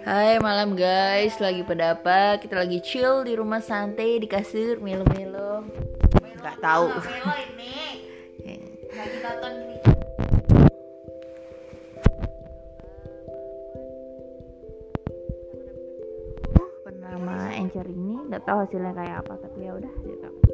Hai malam guys, lagi pada apa? Kita lagi chill di rumah santai di kasur melo-melo. Gak tahu. Melo ini iya. lagi nonton ini. Bernama Anchor ini, nggak tahu hasilnya kayak apa, tapi ya udah. gitu.